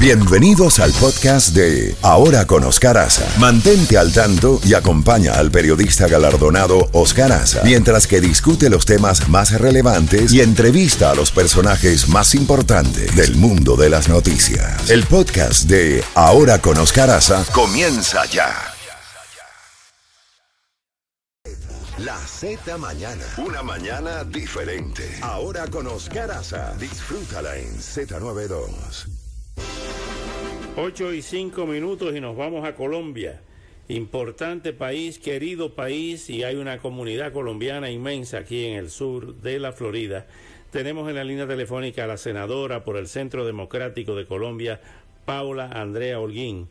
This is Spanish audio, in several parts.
Bienvenidos al podcast de Ahora con Oscar Aza. Mantente al tanto y acompaña al periodista galardonado Oscar Aza mientras que discute los temas más relevantes y entrevista a los personajes más importantes del mundo de las noticias. El podcast de Ahora con Oscar Aza comienza ya. La Z Mañana. Una mañana diferente. Ahora con Oscar Aza. Disfrútala en Z92. 8 y 5 minutos y nos vamos a Colombia. Importante país, querido país, y hay una comunidad colombiana inmensa aquí en el sur de la Florida. Tenemos en la línea telefónica a la senadora por el Centro Democrático de Colombia, Paula Andrea Holguín,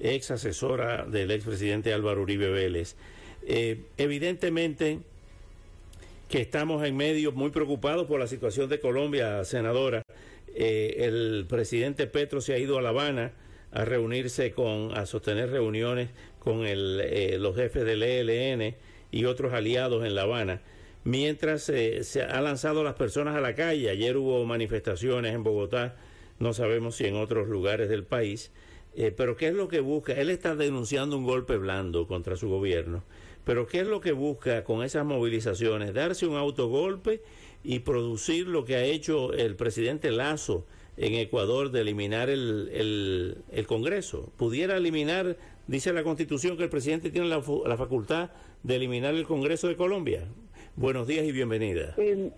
ex asesora del expresidente Álvaro Uribe Vélez. Eh, evidentemente que estamos en medio muy preocupados por la situación de Colombia, senadora. Eh, el presidente Petro se ha ido a La Habana a reunirse con, a sostener reuniones con el, eh, los jefes del ELN y otros aliados en La Habana, mientras eh, se ha lanzado las personas a la calle. Ayer hubo manifestaciones en Bogotá, no sabemos si en otros lugares del país, eh, pero ¿qué es lo que busca? Él está denunciando un golpe blando contra su gobierno, pero ¿qué es lo que busca con esas movilizaciones? Darse un autogolpe y producir lo que ha hecho el presidente Lazo en Ecuador de eliminar el, el, Congreso. Pudiera eliminar, dice la Constitución, que el presidente tiene la, la, facultad de eliminar el Congreso de Colombia. Buenos días y bienvenida. Eh,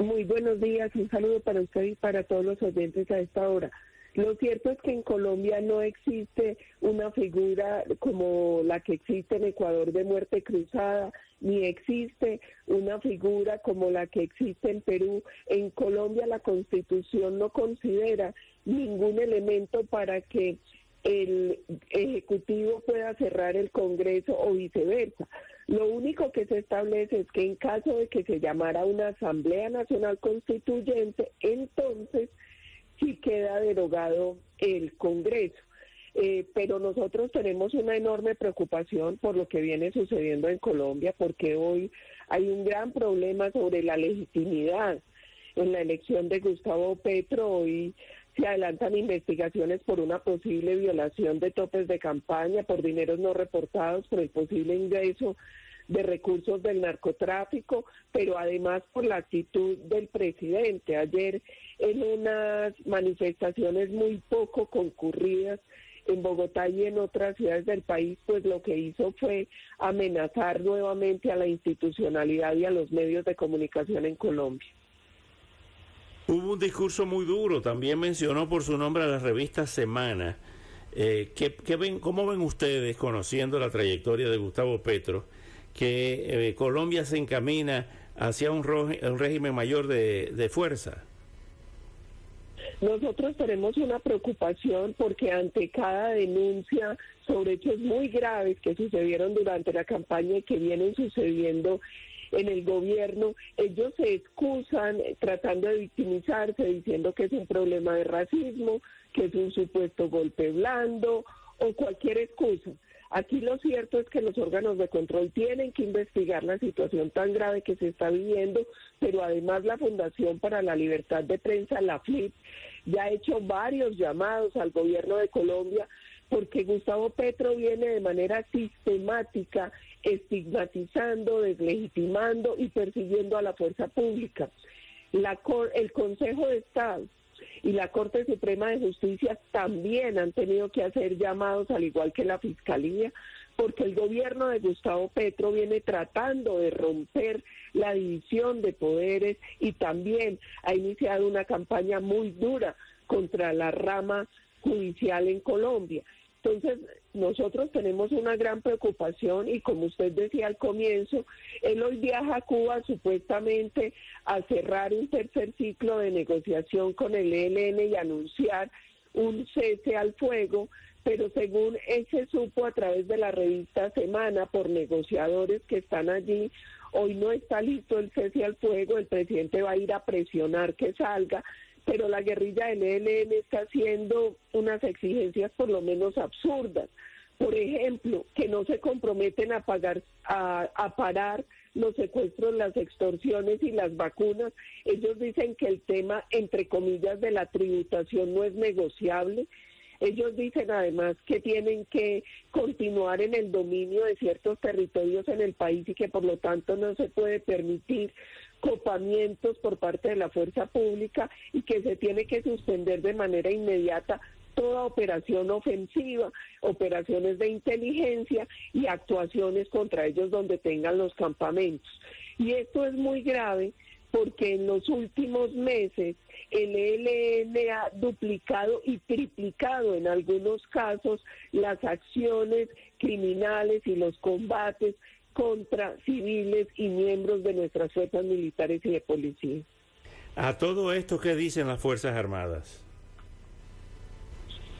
muy buenos días, un saludo para usted y para todos los oyentes a esta hora. Lo cierto es que en Colombia no existe una figura como la que existe en Ecuador de muerte cruzada, ni existe una figura como la que existe en Perú. En Colombia la constitución no considera ningún elemento para que el Ejecutivo pueda cerrar el Congreso o viceversa. Lo único que se establece es que en caso de que se llamara una Asamblea Nacional Constituyente, entonces si queda derogado el Congreso. Eh, pero nosotros tenemos una enorme preocupación por lo que viene sucediendo en Colombia, porque hoy hay un gran problema sobre la legitimidad en la elección de Gustavo Petro. Hoy se adelantan investigaciones por una posible violación de topes de campaña, por dineros no reportados, por el posible ingreso de recursos del narcotráfico, pero además por la actitud del presidente. Ayer en unas manifestaciones muy poco concurridas en Bogotá y en otras ciudades del país, pues lo que hizo fue amenazar nuevamente a la institucionalidad y a los medios de comunicación en Colombia. Hubo un discurso muy duro, también mencionó por su nombre a la revista Semana. Eh, ¿qué, ven, ¿Cómo ven ustedes, conociendo la trayectoria de Gustavo Petro, que eh, Colombia se encamina hacia un, régimen mayor de, fuerza? Nosotros tenemos una preocupación porque ante cada denuncia sobre hechos muy graves que sucedieron durante la campaña y que vienen sucediendo en el gobierno, ellos se excusan tratando de victimizarse diciendo que es un problema de racismo, que es un supuesto golpe blando o cualquier excusa. Aquí lo cierto es que los órganos de control tienen que investigar la situación tan grave que se está viviendo, pero además la Fundación para la Libertad de Prensa, la FLIP, ya ha hecho varios llamados al gobierno de Colombia porque Gustavo Petro viene de manera sistemática estigmatizando, deslegitimando y persiguiendo a la fuerza pública. La, el Consejo de Estado y la Corte Suprema de Justicia también han tenido que hacer llamados, al igual que la Fiscalía, porque el gobierno de Gustavo Petro viene tratando de romper la división de poderes y también ha iniciado una campaña muy dura contra la rama judicial en Colombia. Entonces, nosotros tenemos una gran preocupación y como usted decía al comienzo, él hoy viaja a Cuba supuestamente a cerrar un tercer ciclo de negociación con el ELN y anunciar un cese al fuego, pero según él se supo a través de la revista Semana por negociadores que están allí, hoy no está listo el cese al fuego, el presidente va a ir a presionar que salga, pero la guerrilla del ELN está haciendo unas exigencias por lo menos absurdas. Por ejemplo, que no se comprometen a pagar, a, parar los secuestros, las extorsiones y las vacunas. Ellos dicen que el tema, entre comillas, de la tributación no es negociable. Ellos dicen además que tienen que continuar en el dominio de ciertos territorios en el país y que por lo tanto no se puede permitir copamientos por parte de la fuerza pública y que se tiene que suspender de manera inmediata toda operación ofensiva, operaciones de inteligencia y actuaciones contra ellos donde tengan los campamentos. Y esto es muy grave porque en los últimos meses el ELN ha duplicado y triplicado en algunos casos las acciones criminales y los combates contra civiles y miembros de nuestras fuerzas militares y de policía. A todo esto, ¿qué dicen las Fuerzas Armadas?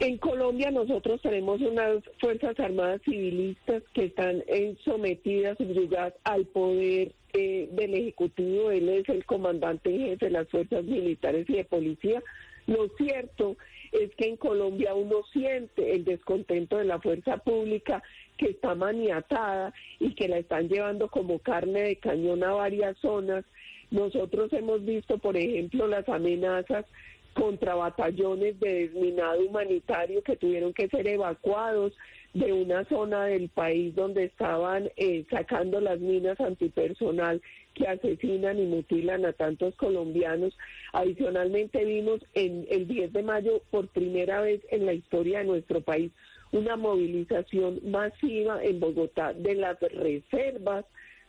En Colombia nosotros tenemos unas Fuerzas Armadas civilistas que están sometidas, subyugadas al poder eh, del Ejecutivo. Él es el comandante en jefe de las Fuerzas Militares y de Policía. Lo cierto es que en Colombia uno siente el descontento de la fuerza pública que está maniatada y que la están llevando como carne de cañón a varias zonas. Nosotros hemos visto, por ejemplo, las amenazas contra batallones de desminado humanitario que tuvieron que ser evacuados de una zona del país donde estaban eh, sacando las minas antipersonal que asesinan y mutilan a tantos colombianos. Adicionalmente vimos en el 10 de mayo por primera vez en la historia de nuestro país una movilización masiva en Bogotá de las reservas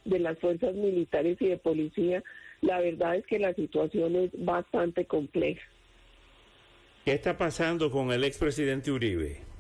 de las fuerzas militares y de policía. La verdad es que la situación es bastante compleja. ¿Qué está pasando con el expresidente Uribe?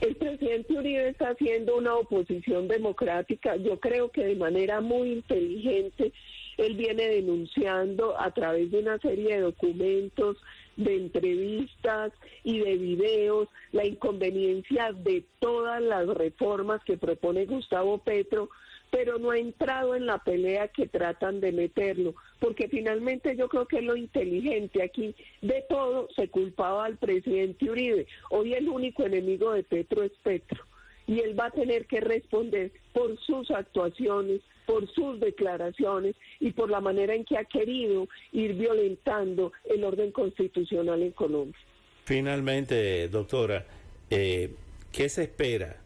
El presidente Uribe está haciendo una oposición democrática, yo creo que de manera muy inteligente. Él viene denunciando a través de una serie de documentos, de entrevistas y de videos la inconveniencia de todas las reformas que propone Gustavo Petro pero no ha entrado en la pelea que tratan de meterlo, porque finalmente yo creo que lo inteligente aquí de todo se culpaba al presidente Uribe. Hoy el único enemigo de Petro es Petro y él va a tener que responder por sus actuaciones, por sus declaraciones y por la manera en que ha querido ir violentando el orden constitucional en Colombia. Finalmente, doctora, eh, ¿qué se espera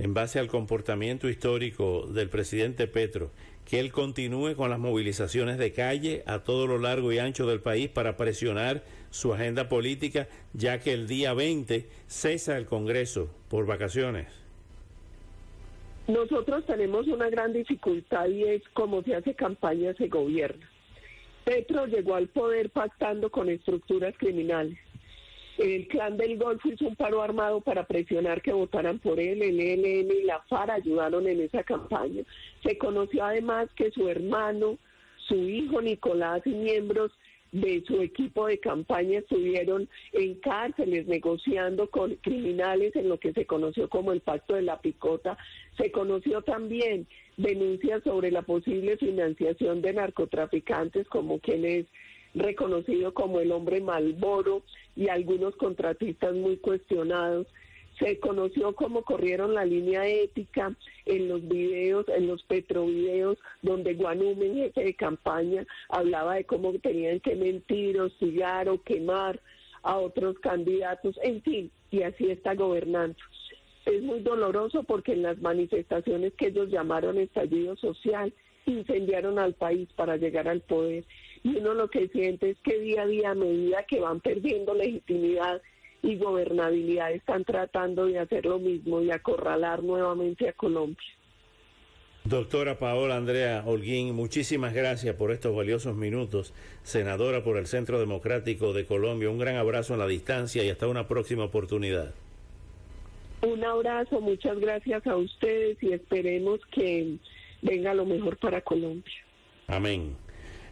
en base al comportamiento histórico del presidente Petro, que él continúe con las movilizaciones de calle a todo lo largo y ancho del país para presionar su agenda política, ya que el día 20 cesa el Congreso por vacaciones. Nosotros tenemos una gran dificultad y es cómo se hace campaña, se gobierna. Petro llegó al poder pactando con estructuras criminales el clan del Golfo hizo un paro armado para presionar que votaran por él. El ELN y la FARA ayudaron en esa campaña. Se conoció además que su hermano, su hijo Nicolás y miembros de su equipo de campaña estuvieron en cárceles negociando con criminales en lo que se conoció como el Pacto de la Picota. Se conoció también denuncias sobre la posible financiación de narcotraficantes como quienes reconocido como el hombre Malboro y algunos contratistas muy cuestionados. Se conoció cómo corrieron la línea ética en los videos, en los petrovideos, donde Guanumen, jefe de campaña, hablaba de cómo tenían que mentir, hostigar o quemar a otros candidatos, en fin, y así está gobernando. Es muy doloroso porque en las manifestaciones que ellos llamaron estallido social, incendiaron al país para llegar al poder y uno lo que siente es que día a día, a medida que van perdiendo legitimidad y gobernabilidad, están tratando de hacer lo mismo y acorralar nuevamente a Colombia. Doctora Paola Andrea Holguín, muchísimas gracias por estos valiosos minutos. Senadora por el Centro Democrático de Colombia, un gran abrazo en la distancia y hasta una próxima oportunidad. Un abrazo, muchas gracias a ustedes y esperemos que venga lo mejor para Colombia. Amén.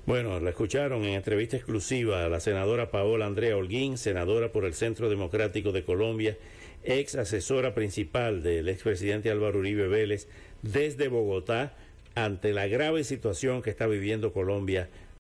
Bueno, la escucharon en entrevista exclusiva a la senadora Paola Andrea Holguín, senadora por el Centro Democrático de Colombia, ex asesora principal del expresidente Álvaro Uribe Vélez, desde Bogotá, ante la grave situación que está viviendo Colombia